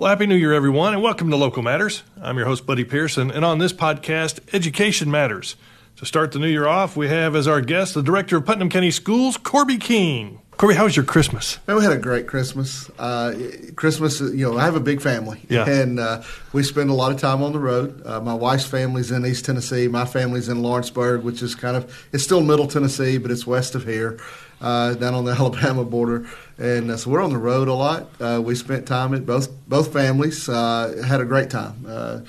Well, Happy New Year, everyone, and welcome to Local Matters. I'm your host, Buddy Pearson, and on this podcast, Education Matters. To start the new year off, we have as our guest the director of Putnam County Schools, Corby King. Corby, how was your Christmas? Man, we had a great Christmas. Uh, Christmas, you know, I have a big family, Yeah. and uh, we spend a lot of time on the road. Uh, my wife's family's in East Tennessee. My family's in Lawrenceburg, which is kind of it's still Middle Tennessee, but it's west of here, uh, down on the Alabama border. And uh, so we're on the road a lot. Uh, we spent time at both both families. Uh, had a great time. Uh,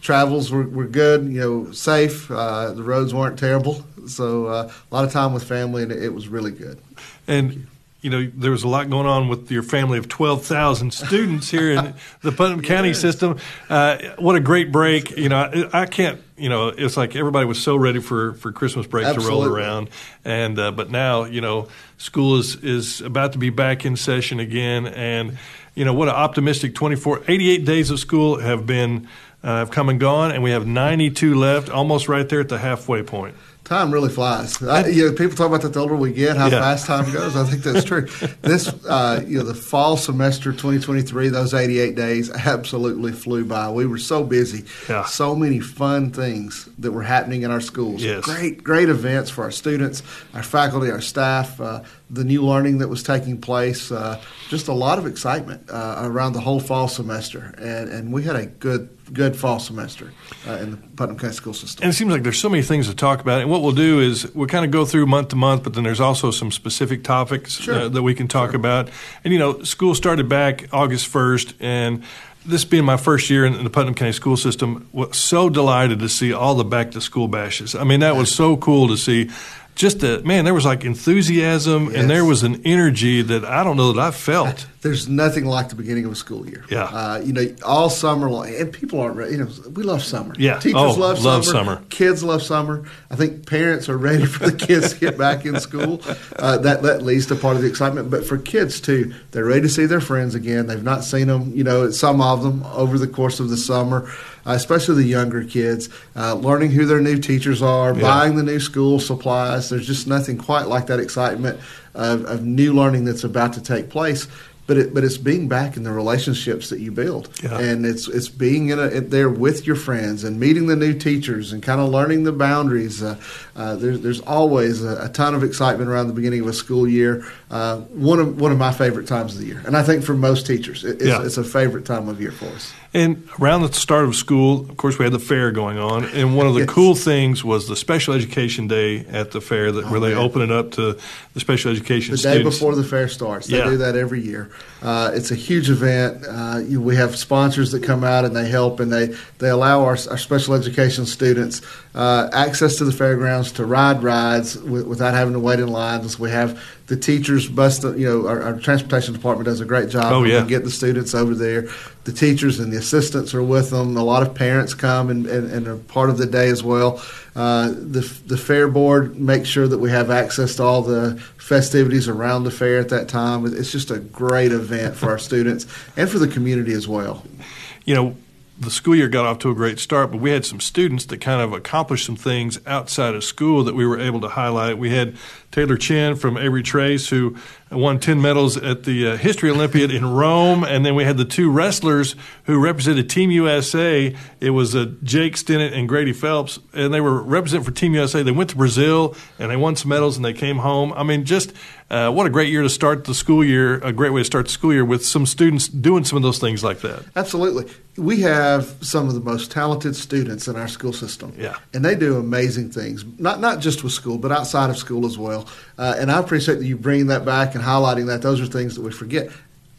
travels were, were good, you know, safe. Uh, the roads weren't terrible, so uh, a lot of time with family, and it, it was really good. And you know, there was a lot going on with your family of 12,000 students here in the Putnam County system. Uh, what a great break. You know, I, I can't, you know, it's like everybody was so ready for, for Christmas break to roll around. And, uh, but now, you know, school is, is about to be back in session again. And, you know, what an optimistic 24, 88 days of school have been, uh, have come and gone. And we have 92 left, almost right there at the halfway point. Time really flies. I, you know, people talk about that the older we get, how Yeah. fast time goes. I think that's true. this, uh, you know, the fall semester 2023, those 88 days absolutely flew by. We were so busy. Yeah. So many fun things that were happening in our schools. Yes. Great, great events for our students, our faculty, our staff, uh, the new learning that was taking place. Uh, just a lot of excitement uh, around the whole fall semester. And, and we had a good, good fall semester uh, in the Putnam County School System. And it seems like there's so many things to talk about. And what we'll do is we'll kind of go through month to month, but then there's also some specific topics Sure. uh, that we can talk about. And, you know, school started back August 1st, and this being my first year in the Putnam County school system, was so delighted to see all the back to school bashes. I mean, that was so cool to see. Just the man, there was like enthusiasm Yes. and there was an energy that I don't know that I felt. There's nothing like the beginning of a school year. Yeah. Uh, you know, all summer long, and people aren't ready. You know, we love summer. Yeah. Teachers Oh, love, love summer. summer. Kids love summer. I think parents are ready for the kids to get back in school. Uh, that that leads to part of the excitement. But for kids too, they're ready to see their friends again. They've not seen them. You know, some of them over the course of the summer. Uh, especially the younger kids, uh, learning who their new teachers are, Yeah. buying the new school supplies. There's just nothing quite like that excitement of, of new learning that's about to take place. But it, but it's being back in the relationships that you build, Yeah. and it's it's being in, a, there with your friends and meeting the new teachers and kind of learning the boundaries. Uh, uh, there's there's always a, a ton of excitement around the beginning of a school year. Uh, one of one of my favorite times of the year, and I think for most teachers, it, it's, Yeah. it's a favorite time of year for us. And around the start of school, of course, we had the fair going on, and one of the Yes. cool things was the special education day at the fair, that where Oh, they man. open it up to the special education students. the day before the fair starts. They Yeah. do that every year. Uh, it's a huge event. Uh, you, we have sponsors that come out and they help and they, they allow our, our special education students uh, access to the fairgrounds to ride rides wi- without having to wait in lines. We have the teachers bus. the- You know, our, our transportation department does a great job. Oh, yeah. get the students over there. The teachers and the assistants are with them. A lot of parents come and, and, and are part of the day as well. Uh, the the fair board makes sure that we have access to all the festivities around the fair at that time. It's just a great event for our students and for the community as well. you know, the school year got off to a great start, but we had some students that kind of accomplished some things outside of school that we were able to highlight. We had Taylor Chin from Avery Trace, who won 10 medals at the uh, History Olympiad in Rome. And then we had the two wrestlers who represented Team USA. It was uh, Jake Stinnett and Grady Phelps, and they were representing for Team USA. They went to Brazil and they won some medals and they came home. I mean, just uh, what a great year to start the school year, a great way to start the school year with some students doing some of those things like that. Absolutely. We have some of the most talented students in our school system. Yeah. And they do amazing things, not, not just with school, but outside of school as well. Uh, and I appreciate that you bringing that back and highlighting that. Those are things that we forget.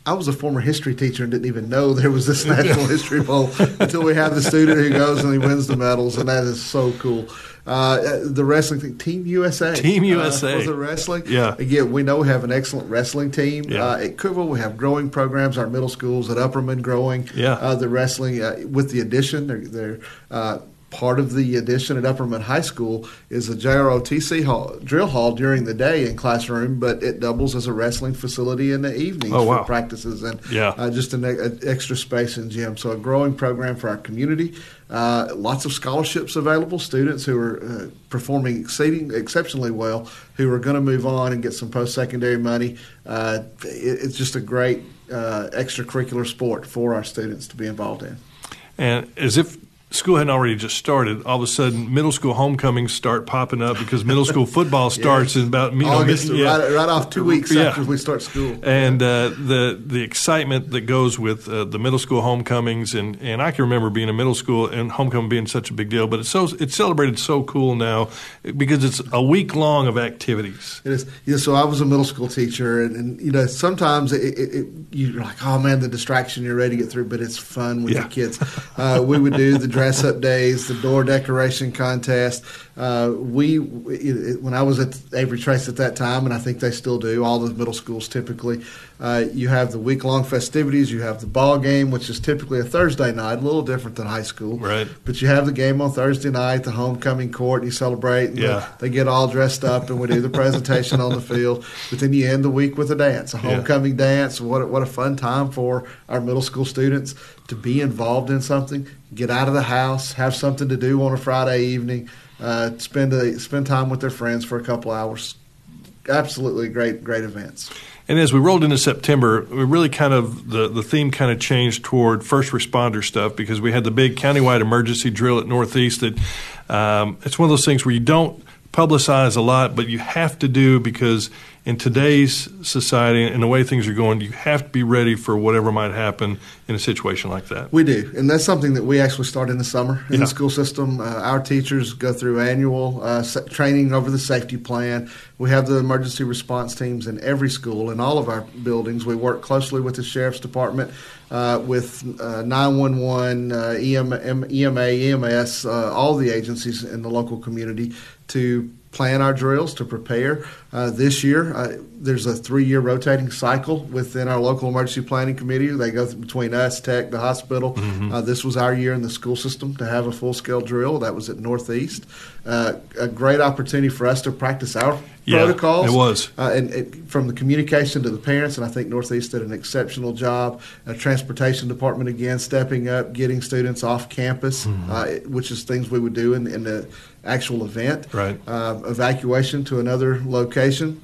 I was a former history teacher and didn't even know there was this National History Bowl until we have the student who goes and he wins the medals, and that is so cool. Uh, the wrestling thing, Team USA. Team uh, USA. was it wrestling? Yeah. Again, we know we have an excellent wrestling team. Yeah. Uh, at Cookeville, we have growing programs. Our middle schools at Upperman growing. Yeah. Uh, the wrestling uh, with the addition, they're, they're uh, part of the addition at Upperman High School is a JROTC hall, drill hall during the day in classroom, but it doubles as a wrestling facility in the evenings Oh, wow. for practices and Yeah. uh, just an, an extra space in gym. So a growing program for our community. Uh, lots of scholarships available. Students who are uh, performing exceeding exceptionally well, who are going to move on and get some post secondary money. Uh, it, it's just a great uh, extracurricular sport for our students to be involved in. And as if school hadn't already just started, all of a sudden middle school homecomings start popping up because middle school football starts in about you know, August, yeah. right, right off two weeks Yeah. after we start school. and uh, the the excitement that goes with uh, the middle school homecomings and, and I can remember being in middle school and homecoming being such a big deal, but it's so it's celebrated so cool now because it's a week long of activities. It is. Yeah, so I was a middle school teacher, and, and you know sometimes it, it, it, you're like, oh man, the distraction you're ready to get through, but it's fun with Yeah. the kids. Uh, we would do the dress up days, the door decoration contest. Uh, we it, when I was at Avery Trace at that time, and I think they still do. All the middle schools typically, uh, you have the week long festivities. You have the ball game, which is typically a Thursday night, a little different than high school. Right. But you have the game on Thursday night, the homecoming court. You celebrate. And Yeah. the- they get all dressed up and we do the presentation on the field. But then you end the week with a dance, a Yeah. homecoming dance. What what a fun time for our middle school students to be involved in something, get out of the house, have something to do on a Friday evening, uh, spend a, spend time with their friends for a couple hours. Absolutely great, great events. And as we rolled into September, we really kind of the, the theme kind of changed toward first responder stuff because we had the big countywide emergency drill at Northeast. That um, it's one of those things where you don't publicize a lot, but you have to do because in today's society and the way things are going, you have to be ready for whatever might happen in a situation like that. We do, and that's something that we actually start in the summer in Yeah. the school system. Uh, our teachers go through annual uh, training over the safety plan. We have the emergency response teams in every school in all of our buildings. We work closely with the sheriff's department, uh, with uh, 911, uh, EM, EMA, EMS, uh, all the agencies in the local community to plan our drills to prepare. Uh, this year, uh, there's a three-year rotating cycle within our local emergency planning committee. They go between us, Tech, the hospital. Uh, this was our year in the school system to have a full-scale drill. That was at Northeast. Uh, a great opportunity for us to practice our Yeah, protocols. it was. Uh, and it, from the communication to the parents, and I think Northeast did an exceptional job. Uh, transportation department again stepping up, getting students off campus, Mm-hmm. uh, which is things we would do in, in the actual event. Right. Uh, evacuation to another location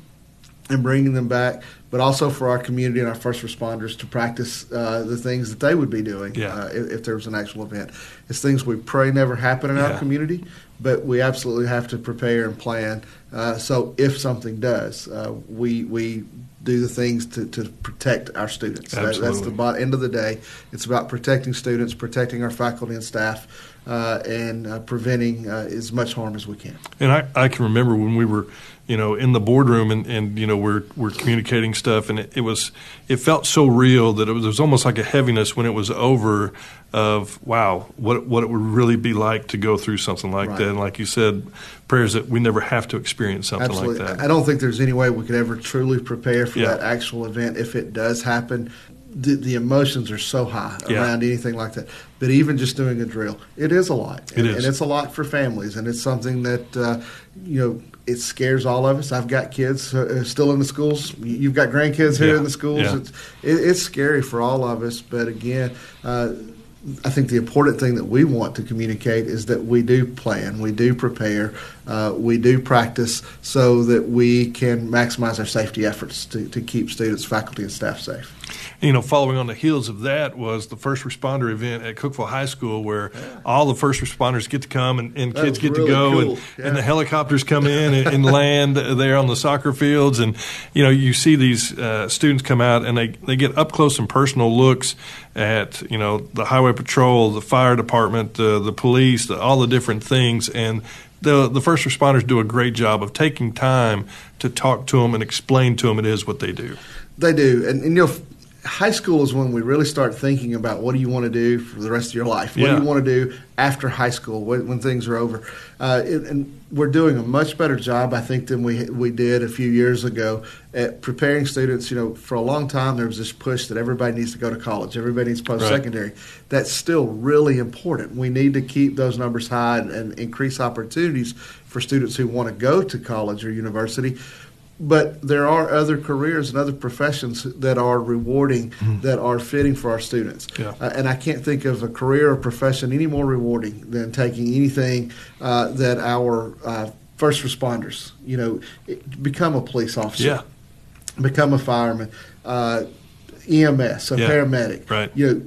and bringing them back, but also for our community and our first responders to practice uh, the things that they would be doing Yeah. uh, if, if there was an actual event. It's things we pray never happen in Yeah. our community, but we absolutely have to prepare and plan. Uh, so if something does, uh, we we do the things to, to protect our students. That- that's the Absolutely. bo- end of the day. It's about protecting students, protecting our faculty and staff, uh, and uh, preventing uh, as much harm as we can. And I, I can remember when we were, you know, in the boardroom and, and you know we're we're communicating stuff, and it, it was it felt so real that it was, it was almost like a heaviness when it was over. Of wow, what what it would really be like to go through something like Right. that, and like you said, prayers that we never have to experience something Absolutely. like that. I don't think there's any way we could ever truly prepare for Yeah. that actual event if it does happen. The, the emotions are so high Yeah. around anything like that. But even just doing a drill, it is a lot. And, is. and it's a lot for families, and it's something that uh, you know it scares all of us. I've got kids uh, still in the schools. You- You've got grandkids here Yeah. in the schools. It's it, it's scary for all of us. But again. Uh, I think the important thing that we want to communicate is that we do plan, we do prepare, uh, we do practice so that we can maximize our safety efforts to, to keep students, faculty, and staff safe. you know, following on the heels of that was the first responder event at Cookeville High School, where all the first responders get to come and, and kids get really to go, cool. and, Yeah. and the helicopters come in and, and land there on the soccer fields, and you know, you see these uh, students come out and they they get up close and personal looks at you know the highway patrol, the fire department, uh, the police, the, all the different things, and the the first responders do a great job of taking time to talk to them and explain to them it is what they do. They do, and, and you know, high school is when we really start thinking about what do you want to do for the rest of your life. What Yeah. do you want to do after high school when, when things are over? Uh, it, and we're doing a much better job, I think, than we we did a few years ago at preparing students. You know, for a long time there was this push that everybody needs to go to college, everybody needs post secondary. That's still really important. We need to keep those numbers high and, and increase opportunities for students who want to go to college or university but there are other careers and other professions that are rewarding that are fitting for our students Yeah. Uh, and i can't think of a career or profession any more rewarding than taking anything uh, that our uh, first responders you know become a police officer Yeah. become a fireman uh, EMS, a Yeah. paramedic. Right. You know,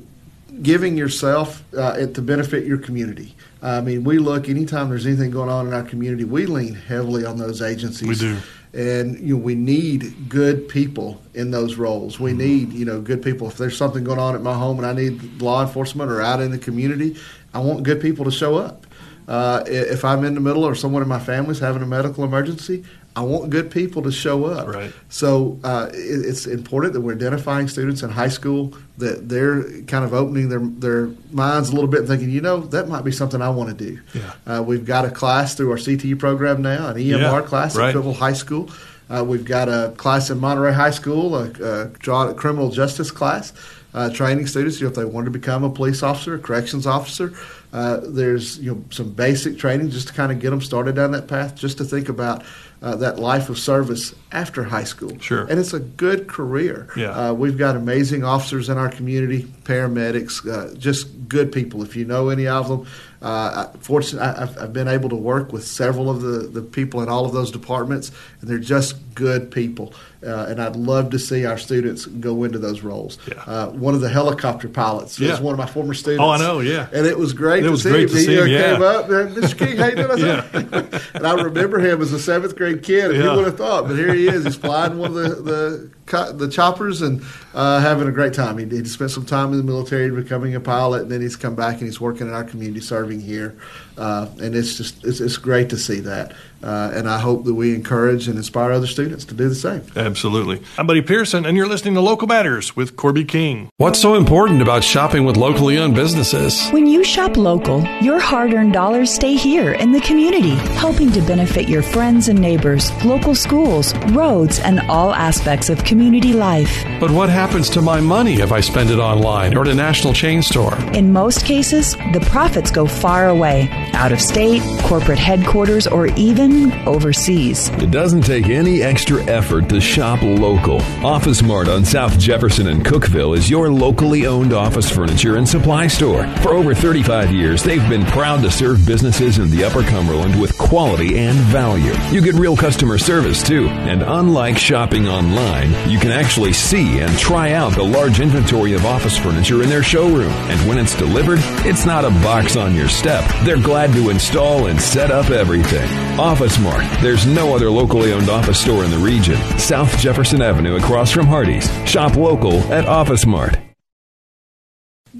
giving yourself uh, it to benefit your community. I mean, we look anytime there's anything going on in our community, we lean heavily on those agencies. We do. And you know, we need good people in those roles. We need you know good people. If there's something going on at my home and I need law enforcement or out in the community, I want good people to show up. Uh, if I'm in the middle or someone in my family's having a medical emergency, I want good people to show up. Right. So uh, it, it's important that we're identifying students in high school that they're kind of opening their their minds a little bit and thinking, you know, that might be something I want to do. Yeah. Uh, we've got a class through our CTE program now, an EMR Yeah, class right. at Cookeville High School. Uh, we've got a class in Monterey High School, a, a criminal justice class, uh, training students you know, if they want to become a police officer, a corrections officer. Uh, there's you know some basic training just to kind of get them started down that path, just to think about uh, that life of service after high school. Sure. and it's a good career. Yeah. Uh, we've got amazing officers in our community, paramedics, uh, just good people. If you know any of them, uh, fortunately, I've, I've been able to work with several of the, the people in all of those departments, and they're just good people. Uh, and I'd love to see our students go into those roles. Yeah. Uh, one of the helicopter pilots was one of my former students. Oh, I know, yeah. And it was great It to was see great him. to see he uh, him, yeah. came up, uh, Mr. King, how you? I said, and I remember him as a seventh grade kid, and Yeah. who would have thought? But here he is. He's flying one of the the, co- the choppers and uh, having a great time. He, he spent some time in the military, becoming a pilot, and then he's come back and he's working in our community, serving here. Uh, and it's just it's, it's great to see that. Uh, and I hope that we encourage and inspire other students to do the same. Absolutely. I'm Buddy Pearson, and you're listening to Local Matters with Corby King. What's so important about shopping with locally owned businesses? When you shop local, your hard earned dollars stay here in the community, helping to benefit your friends and neighbors, local schools, roads, and all aspects of community life. But what happens to my money if I spend it online or at a national chain store? In most cases, the profits go far away, out of state, corporate headquarters, or even overseas. It doesn't take any extra effort to shop local. Office Mart on South Jefferson and Cookeville is your locally owned office furniture and supply store. For over 35 years, they've been proud to serve businesses in the Upper Cumberland with quality and value. You get real customer service too, and unlike shopping online, you can actually see and try out the large inventory of office furniture in their showroom. And when it's delivered, it's not a box on your step. They're glad to install and set up everything. Office Mart. There's no other locally owned office store in the region. South Jefferson Avenue across from Hardee's. Shop local at Office Mart.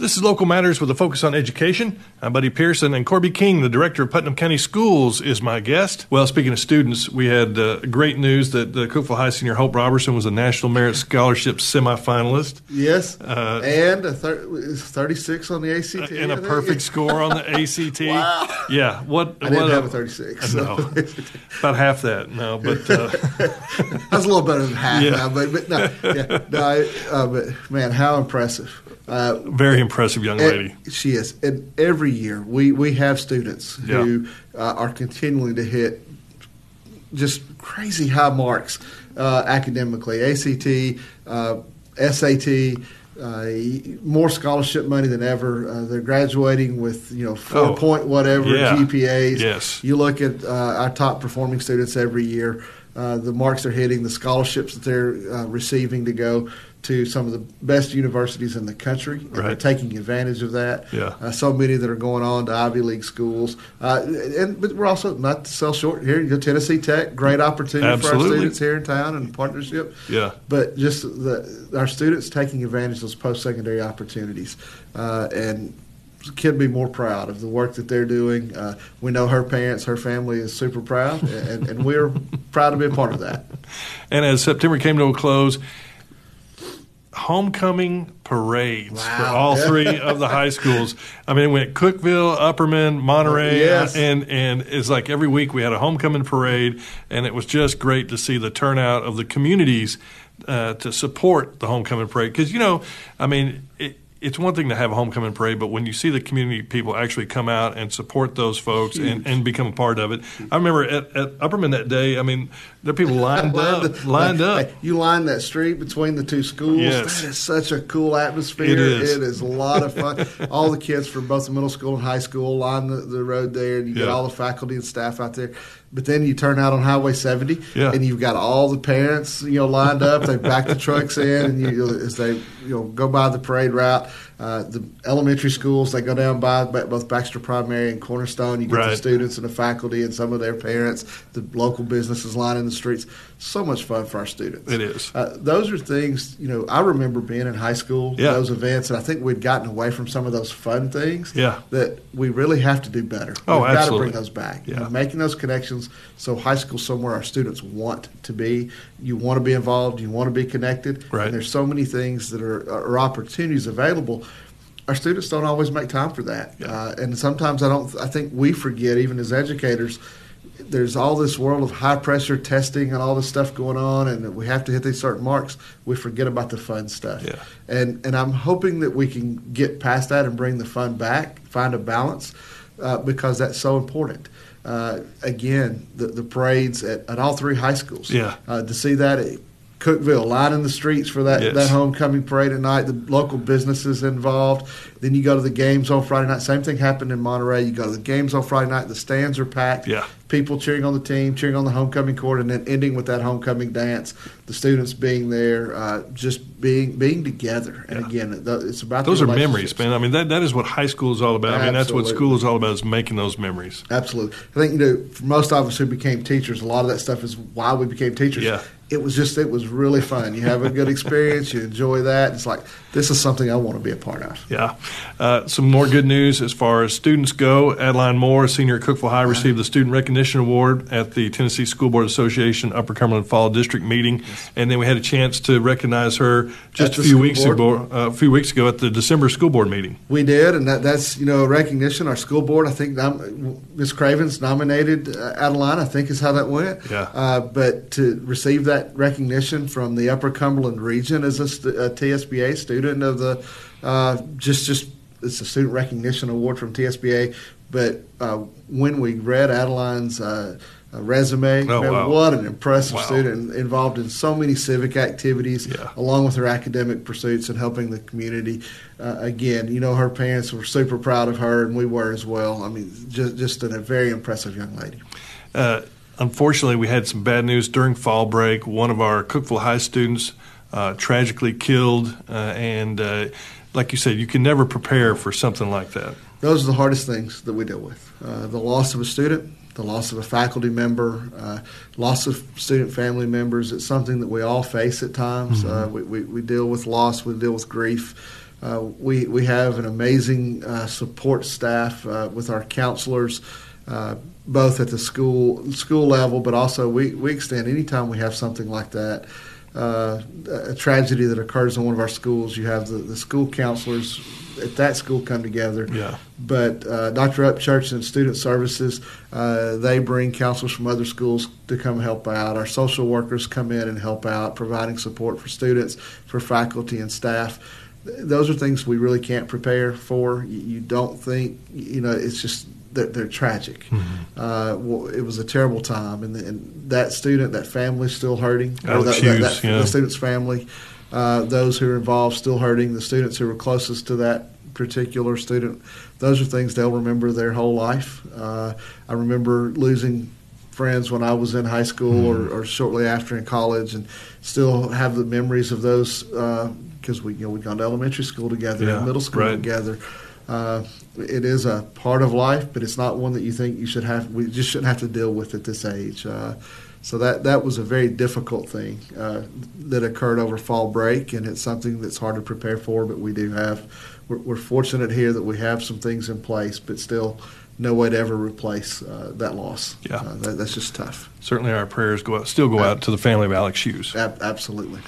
This is Local Matters with a focus on education. I'm Buddy Pearson, and Corby King, the director of Putnam County Schools, is my guest. Well, speaking of students, we had uh, great news that uh, Cookeville High senior Hope Robertson was a National Merit Scholarship semifinalist Yes, Uh, and a thir- 36 on the ACT. and a perfect score on the ACT. Wow. Yeah, what? I didn't what have a 36. so- No, about half that. No, but uh, That's a little better than half Yeah. now, but, but no, yeah, no, I, uh, but man, how impressive! Uh, very impressive young lady. she is, and every year we we have students who uh, are continuing to hit just crazy high marks uh, academically, ACT, uh, SAT. Uh, more scholarship money than ever. Uh, they're graduating with you know four Oh, point whatever yeah. GPAs. Yes. You look at uh, our top performing students every year, uh, the marks they're hitting, the scholarships that they're uh, receiving to go to some of the best universities in the country. And They're taking advantage of that. Yeah. Uh, so many that are going on to Ivy League schools. Uh, and But we're also not to sell short here. You Tennessee Tech, great opportunity for our students here in town and partnership. Yeah. But just the, our students taking advantage of those post secondary opportunities. Uh, and could be more proud of the work that they're doing. Uh, we know her parents, her family is super proud, and, and we're proud to be a part of that. And as September came to a close, homecoming parades for all three of the high schools. I mean, it went Cookeville, Upperman, Monterey, Yes. and and it's like every week we had a homecoming parade, and it was just great to see the turnout of the communities uh, to support the homecoming parade. Because you know, I mean. It, it's one thing to have a homecoming parade, but when you see the community people actually come out and support those folks and, and become a part of it, I remember at, at Upperman that day. I mean, there are people lined up, lined up. You line that street between the two schools. Yes. That is such a cool atmosphere. It is. It is a lot of fun. all the kids from both the middle school and high school line the, the road there, and you get all the faculty and staff out there. But then you turn out on Highway 70, Yeah. and you've got all the parents, you know, lined up. They back the trucks in, and you, as they, you know, go by the parade route. Uh, the elementary schools, they go down by both Baxter Primary and Cornerstone. You get the students and the faculty and some of their parents. The local businesses lining the streets. So much fun for our students. It is. Uh, those are things, you know, I remember being in high school, Yeah. those events, and I think we'd gotten away from some of those fun things Yeah. that we really have to do better. Oh, We've got to absolutely. bring those back. You Yeah. know, making those connections so high school somewhere our students want to be. You want to be involved, you want to be connected. Right. And there's so many things that are, are opportunities available. Our students don't always make time for that. Yeah. Uh, and sometimes I don't I think we forget even as educators there's all this world of high pressure testing and all this stuff going on, and we have to hit these certain marks. We forget about the fun stuff. Yeah. And and I'm hoping that we can get past that and bring the fun back, find a balance, uh, because that's so important. Uh, again, the, the parades at, at all three high schools. Yeah. Uh, to see that at Cookeville, lining the streets for that, Yes. that homecoming parade at night, the local businesses involved. Then you go to the games on Friday night. Same thing happened in Monterey. You go to the games on Friday night. The stands are packed. Yeah. People cheering on the team, cheering on the homecoming court, and then ending with that homecoming dance. The students being there, uh, just being being together. And Yeah. again, it's about the Those are memories, man. I mean, that, that is what high school is all about. I mean, that's what school is all about is making those memories. Absolutely. I think you know, for most of us who became teachers, a lot of that stuff is why we became teachers. Yeah. It was just it was really fun. You have a good experience, you enjoy that. It's like this is something I want to be a part of. Yeah. Uh, some more good news as far as students go. Adeline Moore, senior at Cookeville High, received the Student Recognition Award at the Tennessee School Board Association Upper Cumberland Fall District meeting, and then we had a chance to recognize her just At a few weeks board? ago. Uh, a few weeks ago at the December School Board meeting. We did, and that, that's you know recognition. Our school board, I think, Ms. Cravens nominated uh, Adeline. I think is how that went. Yeah. Uh, but to receive that recognition from the Upper Cumberland region as a, st- a TSBA student of the uh, just just it's a student recognition award from TSBA. But uh, when we read Adeline's uh, uh, resume, Oh, man, wow. what an impressive Wow. student involved in so many civic activities Yeah. along with her academic pursuits and helping the community. Uh, again, you know, her parents were super proud of her, and we were as well. I mean, just just a very impressive young lady. Uh, unfortunately, we had some bad news during fall break. One of our Cookville High students uh, tragically killed, uh, and uh, like you said, you can never prepare for something like that. Those are the hardest things that we deal with: uh, the loss of a student, the loss of a faculty member, uh, loss of student family members. It's something that we all face at times. Uh, we, we, we deal with loss, we deal with grief. Uh, we we have an amazing uh, support staff uh, with our counselors, uh, both at the school school level, but also we, we extend anytime we have something like that. Uh, a tragedy that occurs in one of our schools, you have the, the school counselors at that school come together. Yeah. But uh, Dr. Upchurch and Student Services, uh, they bring counselors from other schools to come help out. Our social workers come in and help out, providing support for students, for faculty and staff. Those are things we really can't prepare for. You, you don't think, you know, it's just they're, they're tragic. Uh, well, it was a terrible time, and, and that student, that family, still hurting. Alex that, that- Hughes, that- yeah. the student's family, uh, those who are involved, still hurting. The students who were closest to that particular student, those are things they'll remember their whole life. Uh, I remember losing friends when I was in high school or, or shortly after in college, and still have the memories of those because we you know we'd gone to elementary school together, Yeah, and middle school right. together. Uh, it is a part of life, but it's not one that you think you should have. We just shouldn't have to deal with at this age. Uh, so that that was a very difficult thing uh, that occurred over fall break, and it's something that's hard to prepare for. But we do have. We're, we're fortunate here that we have some things in place, but still no way to ever replace uh, that loss. Yeah. uh, that, that's just tough. Certainly, our prayers go out, still go out to the family of Alex Hughes. Ab- absolutely.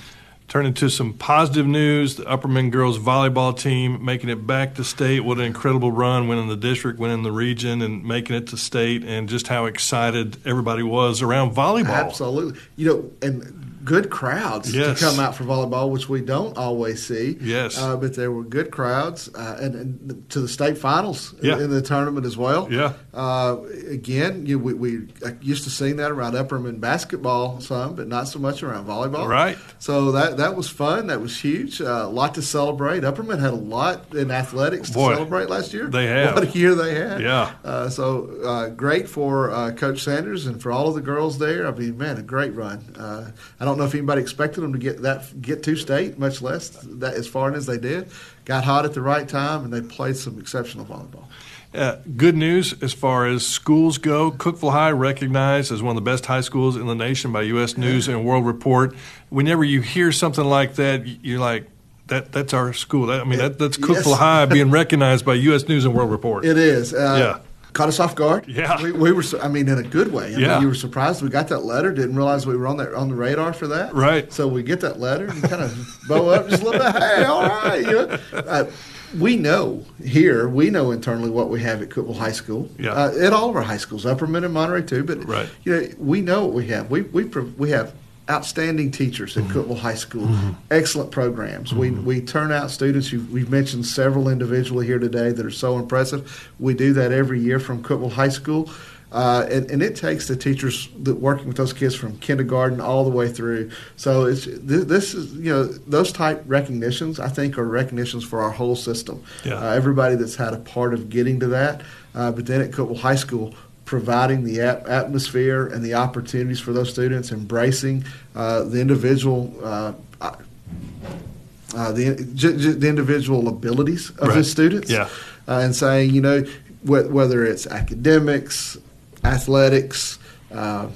Turning to some positive news, the Upperman girls volleyball team making it back to state. What an incredible run, winning the district, winning the region, and making it to state, and just how excited everybody was around volleyball. Absolutely. You know, and good crowds Yes. to come out for volleyball, which we don't always see. Yes. uh, but there were good crowds, uh, and, and to the state finals Yeah. in the tournament as well. Yeah. Uh, again, you, we, we uh, used to see that around Upperman basketball some, but not so much around volleyball. Right. So that that was fun. That was huge. Uh, a lot to celebrate. Upperman had a lot in athletics Boy, to celebrate last year. they had. What a year they had. Yeah. Uh, so uh, great for uh, Coach Sanders and for all of the girls there. I mean, man, a great run. Uh, I don't know if anybody expected them to get that get to state, much less that as far as they did. Got hot at the right time, and they played some exceptional volleyball. Uh, good news as far as schools go. Cookeville High recognized as one of the best high schools in the nation by U.S. News and World Report. Whenever you hear something like that, you're like, that, that's our school. That, I mean, that, that's Cookeville Yes. High being recognized by U.S. News and World Report. It is. Uh, Yeah. Caught us off guard. Yeah. we, we were. I mean, in a good way. I Yeah. mean, you were surprised we got that letter. Didn't realize we were on that on the radar for that. Right. So we get that letter and kind of bow up just a little bit. Hey, all right. You know, uh, we know here. We know internally what we have at Cookeville High School. Yeah. Uh, at all of our high schools, Upperman and Monterey too. But Right. you know, we know what we have. We we we have outstanding teachers Mm-hmm. at Cookeville High School. Excellent programs. We we turn out students. You've, we've mentioned several individually here today that are so impressive. We do that every year from Cookeville High School. Uh, and, and it takes the teachers that working with those kids from kindergarten all the way through. So it's this is you know those type recognitions I think are recognitions for our whole system. Yeah. Uh, everybody that's had a part of getting to that. Uh, but then at Cookeville High School, providing the ap- atmosphere and the opportunities for those students, embracing uh, the individual. Uh, uh, the, j- j- the individual abilities of Right. his students, Yeah. uh, and saying, you know, wh- whether it's academics, athletics, uh,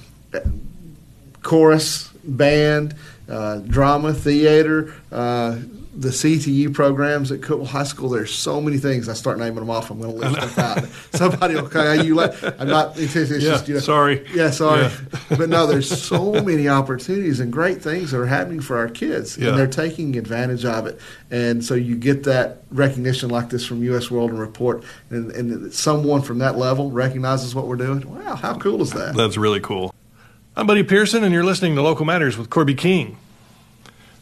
chorus, band, uh, drama, theater, uh, the CTE programs at Cookeville High School. There's so many things. I start naming them off. I'm going to leave stuff out. Somebody will okay, you let. I'm not. It's, it's Yeah, just, you know, sorry. Yeah, sorry. Yeah. but no, there's so many opportunities and great things that are happening for our kids, Yeah. and they're taking advantage of it. And so you get that recognition like this from U.S. World and Report, and, and someone from that level recognizes what we're doing. Wow, how cool is that? That's really cool. I'm Buddy Pearson, and you're listening to Local Matters with Corby King.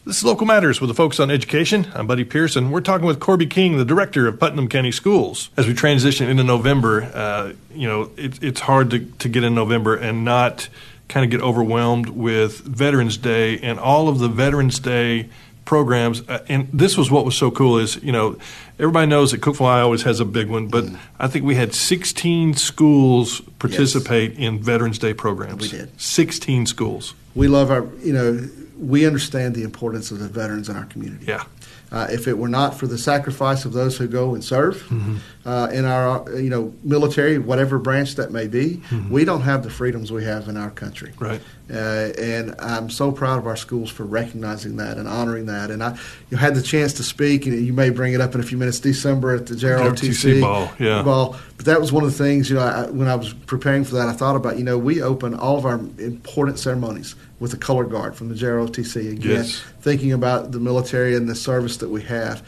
This is Local Matters with a focus on education. I'm Buddy Pearson. We're talking with Corby King, the director of Putnam County Schools. As we transition into November, uh, you know, it, it's hard to, to get in November and not kind of get overwhelmed with Veterans Day and all of the Veterans Day programs. Uh, and this was what was so cool is, you know, everybody knows that Cookeville High always has a big one, but I think we had 16 schools participate in Veterans Day programs. We did. 16 schools. We love our, you know, we understand the importance of the veterans in our community. Yeah. Uh, if it were not for the sacrifice of those who go and serve Mm-hmm. uh, in our, you know, military, whatever branch that may be, we don't have the freedoms we have in our country. Mm-hmm. Right. Uh, and I'm so proud of our schools for recognizing that and honoring that. And I you had the chance to speak, and you may bring it up in a few minutes. December at the JROTC JROTC ball, yeah. ball. But that was one of the things, you know, I, when I was preparing for that, I thought about, you know, we open all of our important ceremonies with a color guard from the JROTC again, Yes. thinking about the military and the service that we have.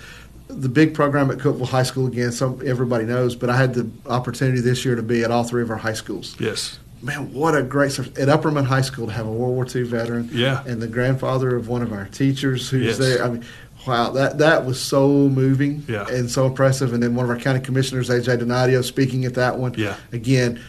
The big program at Cookeville High School, again, some everybody knows, but I had the opportunity this year to be at all three of our high schools Yes. man, what a great service. At Upperman High School to have a World War II veteran, Yeah. and the grandfather of one of our teachers who's Yes. there. I mean, wow, that that was so moving Yeah. and so impressive. And then one of our county commissioners, AJ Donadio, speaking at that one. Yeah. again.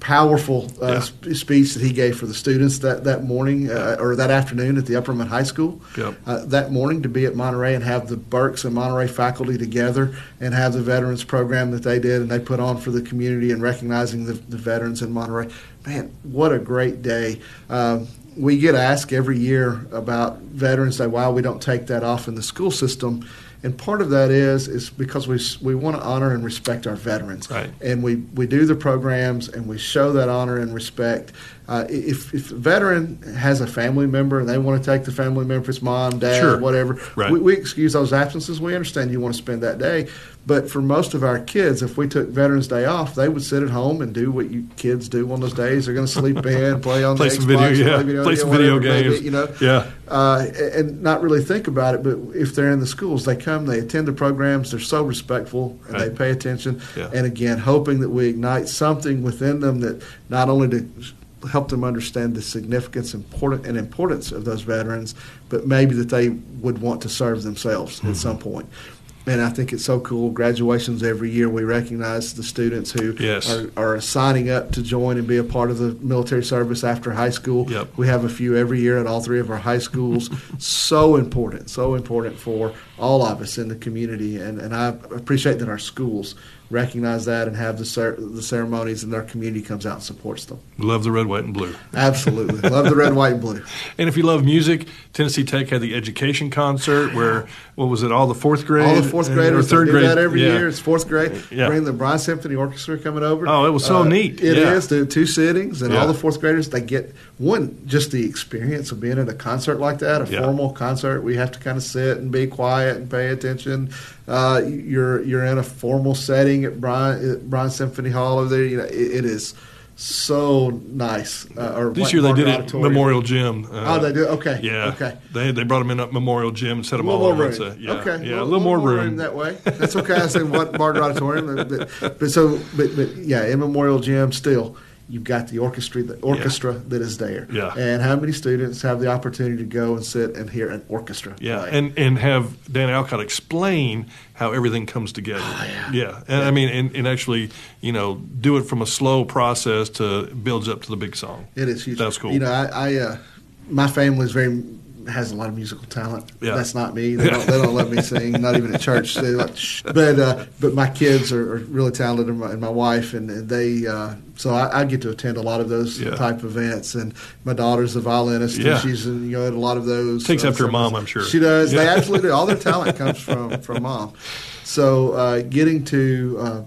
Powerful uh, Yeah. sp- speech that he gave for the students that, that morning uh, or that afternoon at the Upperman High School. Yep. Uh, that morning to be at Monterey and have the Burks and Monterey faculty together and have the veterans program that they did and they put on for the community and recognizing the, the veterans in Monterey. Man, what a great day. Um, we get asked every year about Veterans Day, why we don't take that off in the school system. And part of that is is because we we want to honor and respect our veterans, Right. and we, we do the programs and we show that honor and respect. Uh, if, if a veteran has a family member and they want to take the family member, if it's mom, dad, Sure. whatever, Right. we, we excuse those absences. We understand you want to spend that day. But for most of our kids, if we took Veterans Day off, they would sit at home and do what you kids do on those days. They're going to sleep in, play on Play the some Xbox, video- yeah. Play some video it may be, games. you know, Yeah. uh, and not really think about it. But if they're in the schools, they come, they attend the programs, they're so respectful, and they pay attention. Yeah. And again, hoping that we ignite something within them that not only to help them understand the significance important and importance of those veterans, but maybe that they would want to serve themselves mm-hmm. at some point. point and I think it's so cool. Graduations every year, we recognize the students who yes. are, are, signing up to join and be a part of the military service after high school. Yep. We have a few every year at all three of our high schools. so important, so important for all of us in the community, and, and I appreciate that our schools recognize that and have the, cer- the ceremonies and their community comes out and supports them. Love the red, white, and blue. Absolutely. love the red, white, and blue. And if you love music, Tennessee Tech had the education concert where, what was it, all the fourth grade? All the fourth graders. Or third grade. that every yeah. year. It's fourth grade. Yeah. Bring the Bryan Symphony Orchestra coming over. Oh, it was so uh, neat. It yeah. is. The two sittings and yeah. all the fourth graders, they get, one, just the experience of being at a concert like that, a yeah. formal concert. We have to kind of sit and be quiet and pay attention. Uh, you're you're in a formal setting at Bryan, at Bryan Symphony Hall over there. You know, it, it is so nice. Uh, or this year they did it at Memorial Gym. Uh, oh, they did. Okay. Yeah. Okay. They they brought them in at Memorial Gym and set them all room. Yeah. Okay. Yeah. A little, little more, room. room. that way. That's okay. I said what Barger Auditorium, but, but so but, but yeah, in Memorial Gym still you've got the orchestra, the orchestra yeah. that is there. Yeah. And how many students have the opportunity to go and sit and hear an orchestra? Yeah. Play? And and have Dan Allcott explain how everything comes together. Oh, yeah. yeah. And yeah. I mean, and, and actually, you know, do it from a slow process to builds up to the big song. It is huge. That's cool. You know, I, I uh, my family is very has a lot of musical talent. Yeah. That's not me. They don't, they don't let me sing, not even at church. Like, but uh, but my kids are, are really talented, and my, and my wife, and, and they. Uh, so I, I, get to attend a lot of those yeah. type of events, and my daughter's a violinist, yeah. and she's in, you know at a lot of those. Takes uh, after her mom, I'm sure. She does. They absolutely do. All their talent comes from from mom. So uh, getting to uh,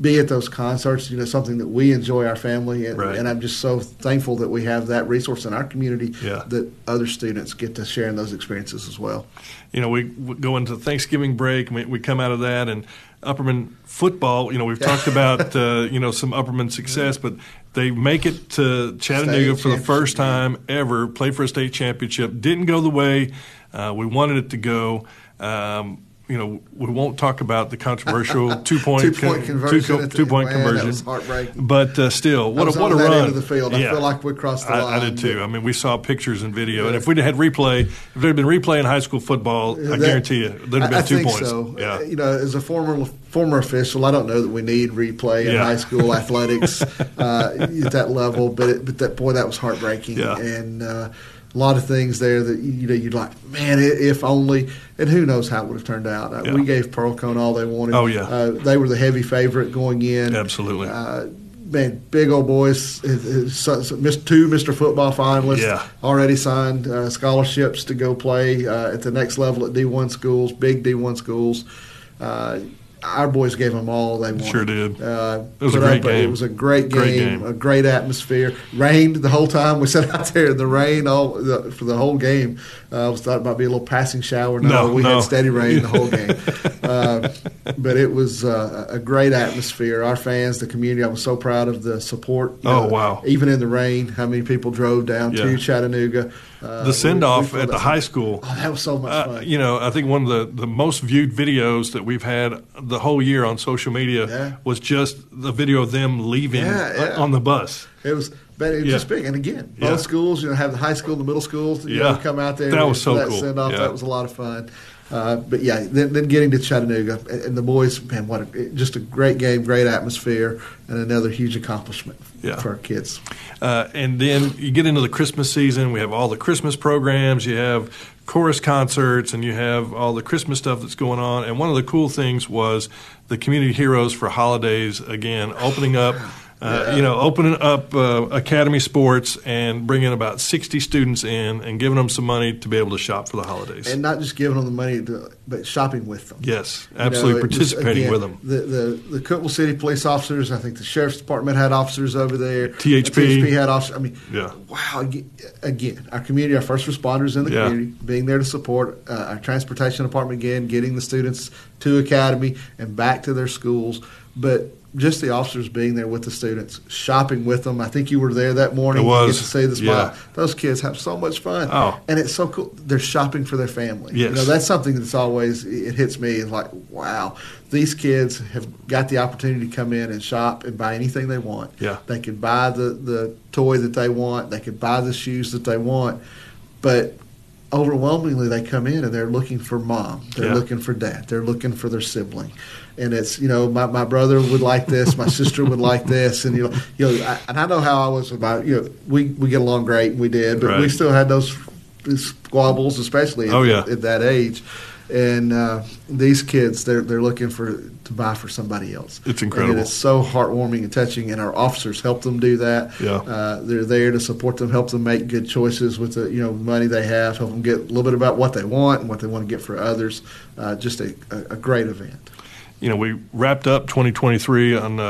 be at those concerts, you know, something that we enjoy our family, and, right. and, I'm just so thankful that we have that resource in our community yeah. that other students get to share in those experiences as well. You know, we, we go into Thanksgiving break, and we, we, come out of that, and Upperman football. You know, we've talked about uh, you know some Upperman success, but they make it to Chattanooga state for the first time ever, play for a state championship. Didn't go the way uh, we wanted it to go. Um, you know, we won't talk about the controversial two point two point conversion. Two, two point man, conversion. That was heartbreaking. But uh, still, what a what a that run! End of the field. Yeah. I feel like we crossed the I, line. I did too. I mean, we saw pictures and video, yeah. and if we'd had replay, if there had been replay in high school football, I guarantee you there'd have been I, two I points. So. Yeah. You know, as a former former official, I don't know that we need replay in yeah. high school athletics uh, at that level, but it, but that boy, that was heartbreaking, yeah. and. Uh, a lot of things there that you know you'd like, man, if only, and who knows how it would have turned out. Uh, yeah. We gave Pearl-Cohn all they wanted. Oh yeah, uh, they were the heavy favorite going in. Absolutely. Uh, man, big old boys. Two Mr. Football finalists yeah. already signed uh, scholarships to go play uh, at the next level at D1 schools, big D1 schools. Our boys gave them all they wanted. Sure did. Uh, it was a great game. It was a great game, great game, a great atmosphere. Rained the whole time. We sat out there in the rain all the, for the whole game. Uh, I was thought it might be a little passing shower. No, no we no. had steady rain the whole game. Uh, but it was uh, a great atmosphere. Our fans, the community, I was so proud of the support. Oh wow! Even in the rain, how many people drove down yeah. to Chattanooga? Uh, the send off at the high school. Oh, that was so much fun. you know, I think one of the, the most viewed videos that we've had the whole year on social media yeah. was just the video of them leaving yeah, on the bus. It was, but it was just big. And again, both yeah. schools, you know, have the high school, the middle schools, you yeah. know, come out there. That was so that cool. Send off. That was a lot of fun. Uh, but yeah, then, then, getting to Chattanooga and the boys, man, what a, just a great game, great atmosphere, and another huge accomplishment yeah. for our kids. Uh, and then you get into the Christmas season. We have all the Christmas programs. You have chorus concerts, and you have all the Christmas stuff that's going on. And one of the cool things was the Community Heroes for Holidays again opening up. Uh, yeah. You know, opening up uh, Academy Sports and bringing about 60 students in and giving them some money to be able to shop for the holidays. And not just giving them the money, to, but shopping with them. Yes, absolutely you know, participating again, with them. The, the the Cookeville City police officers, I think the sheriff's department had officers over there. THP, THP had officers. I mean, yeah. wow. Again, our community, our first responders in the yeah. community, being there to support uh, our transportation department again, getting the students to academy and back to their schools but just the officers being there with the students, shopping with them. I think you were there that morning. It was. To see the smile. Yeah. Those kids have so much fun. Oh. And it's so cool. They're shopping for their family. Yes. You know, that's something that's always, it hits me. Like, wow, these kids have got the opportunity to come in and shop and buy anything they want. Yeah. They could buy the, the toy that they want. They could buy the shoes that they want. But overwhelmingly they come in and they're looking for mom they're Yeah. looking for dad they're looking for their sibling and it's you know my, my brother would like this my sister would like this and you know you know I, and I know how I was about you know we we get along great and we did but we still had those squabbles especially at, Oh, yeah. at that age and uh, these kids they're they're looking for to buy for somebody else It's incredible. and it is so heartwarming and touching and our officers help them do that Yeah. uh, they're there to support them, help them make good choices with the you know money they have, help them get a little bit about what they want and what they want to get for others. Uh, just a, a, a great event. You know, we wrapped up 2023 on a,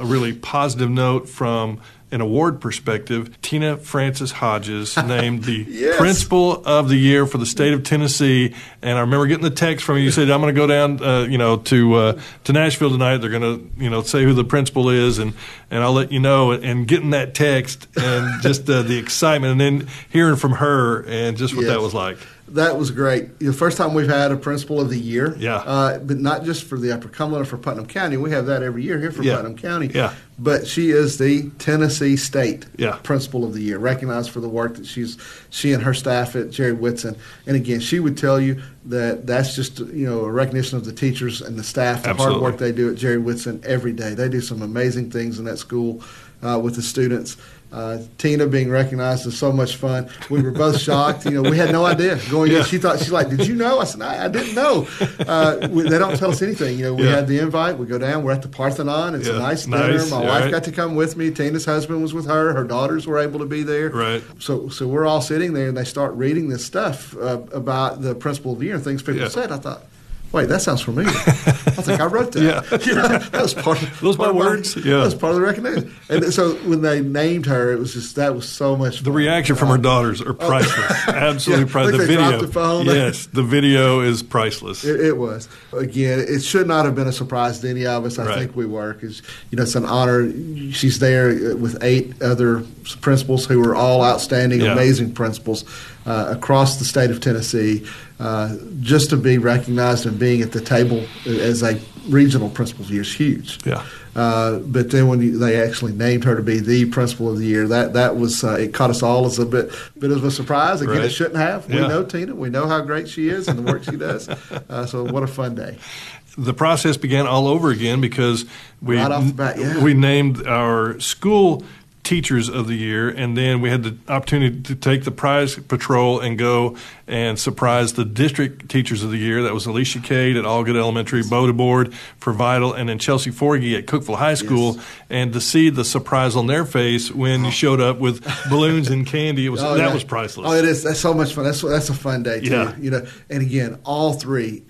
a really positive note from an award perspective. Tina Francis Hodges named the Yes. principal of the year for the state of Tennessee. And I remember getting the text from you. You said, "I'm going to go down, uh, you know, to uh, to Nashville tonight. They're going to, you know, say who the principal is, and and I'll let you know." And getting that text and just uh, the excitement, and then hearing from her and just what that was like. That was great. The first time we've had a principal of the year. Yeah. Uh, but not just for the Upper Cumberland or for Putnam County. We have that every year here for Yeah. Putnam County. Yeah. But she is the Tennessee State Yeah. Principal of the Year, recognized for the work that she's she and her staff at Jerry Whitson. And again, she would tell you that that's just you know a recognition of the teachers and the staff, the Absolutely. hard work they do at Jerry Whitson every day. They do some amazing things in that school uh, with the students. Uh, Tina being recognized is so much fun. We were both shocked. You know, we had no idea going Yeah. in. She thought she's like, "Did you know?" I said, "I, I didn't know." Uh, we, they don't tell us anything. You know, we Yeah. had the invite. We go down. We're at the Parthenon. It's Yeah. a nice Nice. dinner. My wife right. got to come with me. Tina's husband was with her. Her daughters were able to be there. Right. So, so we're all sitting there, and they start reading this stuff uh, about the principal of the year and things people said. I thought. Wait, that sounds familiar. I think I wrote that. Yeah. You know, that was part. Of, Those part my words? Yeah. That was part of the recognition. And so when they named her, it was just that was so much. The fun. reaction from her uh, daughters are oh. priceless. Absolutely Oh. Yeah, priceless. The video. the phone. Yes, the video is priceless. It, it was. Again, it should not have been a surprise to any of us. I Right. think we were because you know it's an honor. She's there uh, with eight other principals who are all outstanding, Yeah. amazing principals uh, across the state of Tennessee. Uh, just to be recognized and being at the table as a regional principal of the year is huge. Yeah. Uh, but then when you, they actually named her to be the principal of the year, that that was uh, it caught us all as a bit bit of a surprise. Again, Right. it shouldn't have. We Yeah. know Tina. We know how great she is and the work she does. Uh, so what a fun day. the process began all over again because we Right bat, yeah. we named our school teachers of the year and then we had the opportunity to take the prize patrol and go and surprise the district teachers of the year that was alicia cade at Algood elementary Boda board for vital and then chelsea forgy at Cookeville high school Yes. and to see the surprise on their face when you showed up with balloons and candy it was Oh, that yeah. was priceless Oh, it is. That's so much fun. That's that's a fun day too. Yeah. You know, and again, all three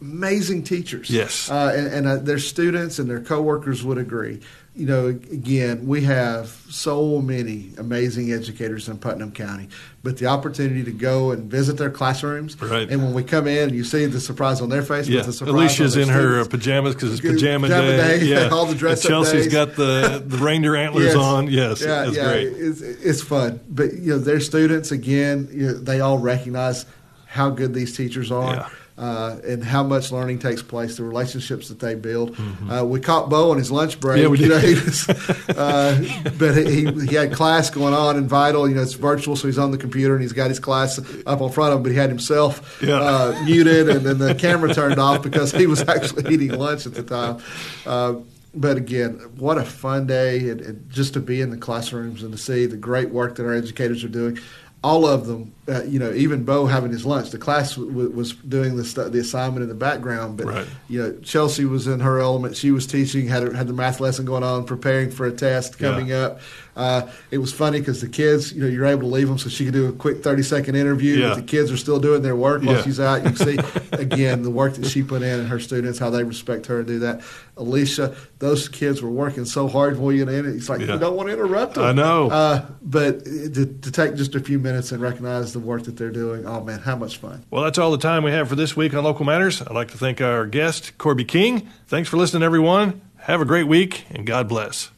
amazing teachers. Yes. uh, and, and uh, their students and their coworkers would agree. You know, again, we have so many amazing educators in Putnam County, but the opportunity to go and visit their classrooms, Right. and when we come in, you see the surprise on their face. Yeah, the surprise Alicia's in their her pajamas because it's pajama, pajama day. day, Yeah, all the dress-up And Chelsea's days. got the the reindeer antlers Yes. on. Yes, yeah, that's yeah, great. It's, it's fun, but you know, their students again, you know, they all recognize how good these teachers are. Yeah. Uh, and how much learning takes place, the relationships that they build. Uh, we caught Bo on his lunch break. Mm-hmm. Yeah, we you know, did. was, uh, but he, he had class going on in Vital. You know, it's virtual, so he's on the computer and he's got his class up on front of him. But he had himself Yeah. uh, muted, and then the camera turned off because he was actually eating lunch at the time. Uh, but again, what a fun day, and, and just to be in the classrooms and to see the great work that our educators are doing. All of them, uh, you know, even Bo having his lunch. The class w- w- was doing the stu- the assignment in the background, but Right. you know, Chelsea was in her element. She was teaching, had had the math lesson going on, preparing for a test coming Yeah. up. Uh, it was funny because the kids, you know, you're able to leave them so she could do a quick 30 second interview. Yeah. But the kids are still doing their work while Yeah. she's out. You can see again the work that she put in and her students, how they respect her and do that. Alicia, those kids were working so hard for you, and it's like Yeah. you don't want to interrupt them. I know. uh, but to, to take just a few minutes and recognize the work that they're doing, oh man, how much fun! Well, that's all the time we have for this week on Local Matters. I'd like to thank our guest, Corby King. Thanks for listening, everyone. Have a great week and God bless.